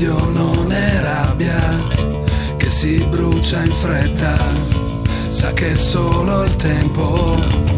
L'odio non è rabbia che si brucia in fretta, sa che è solo il tempo.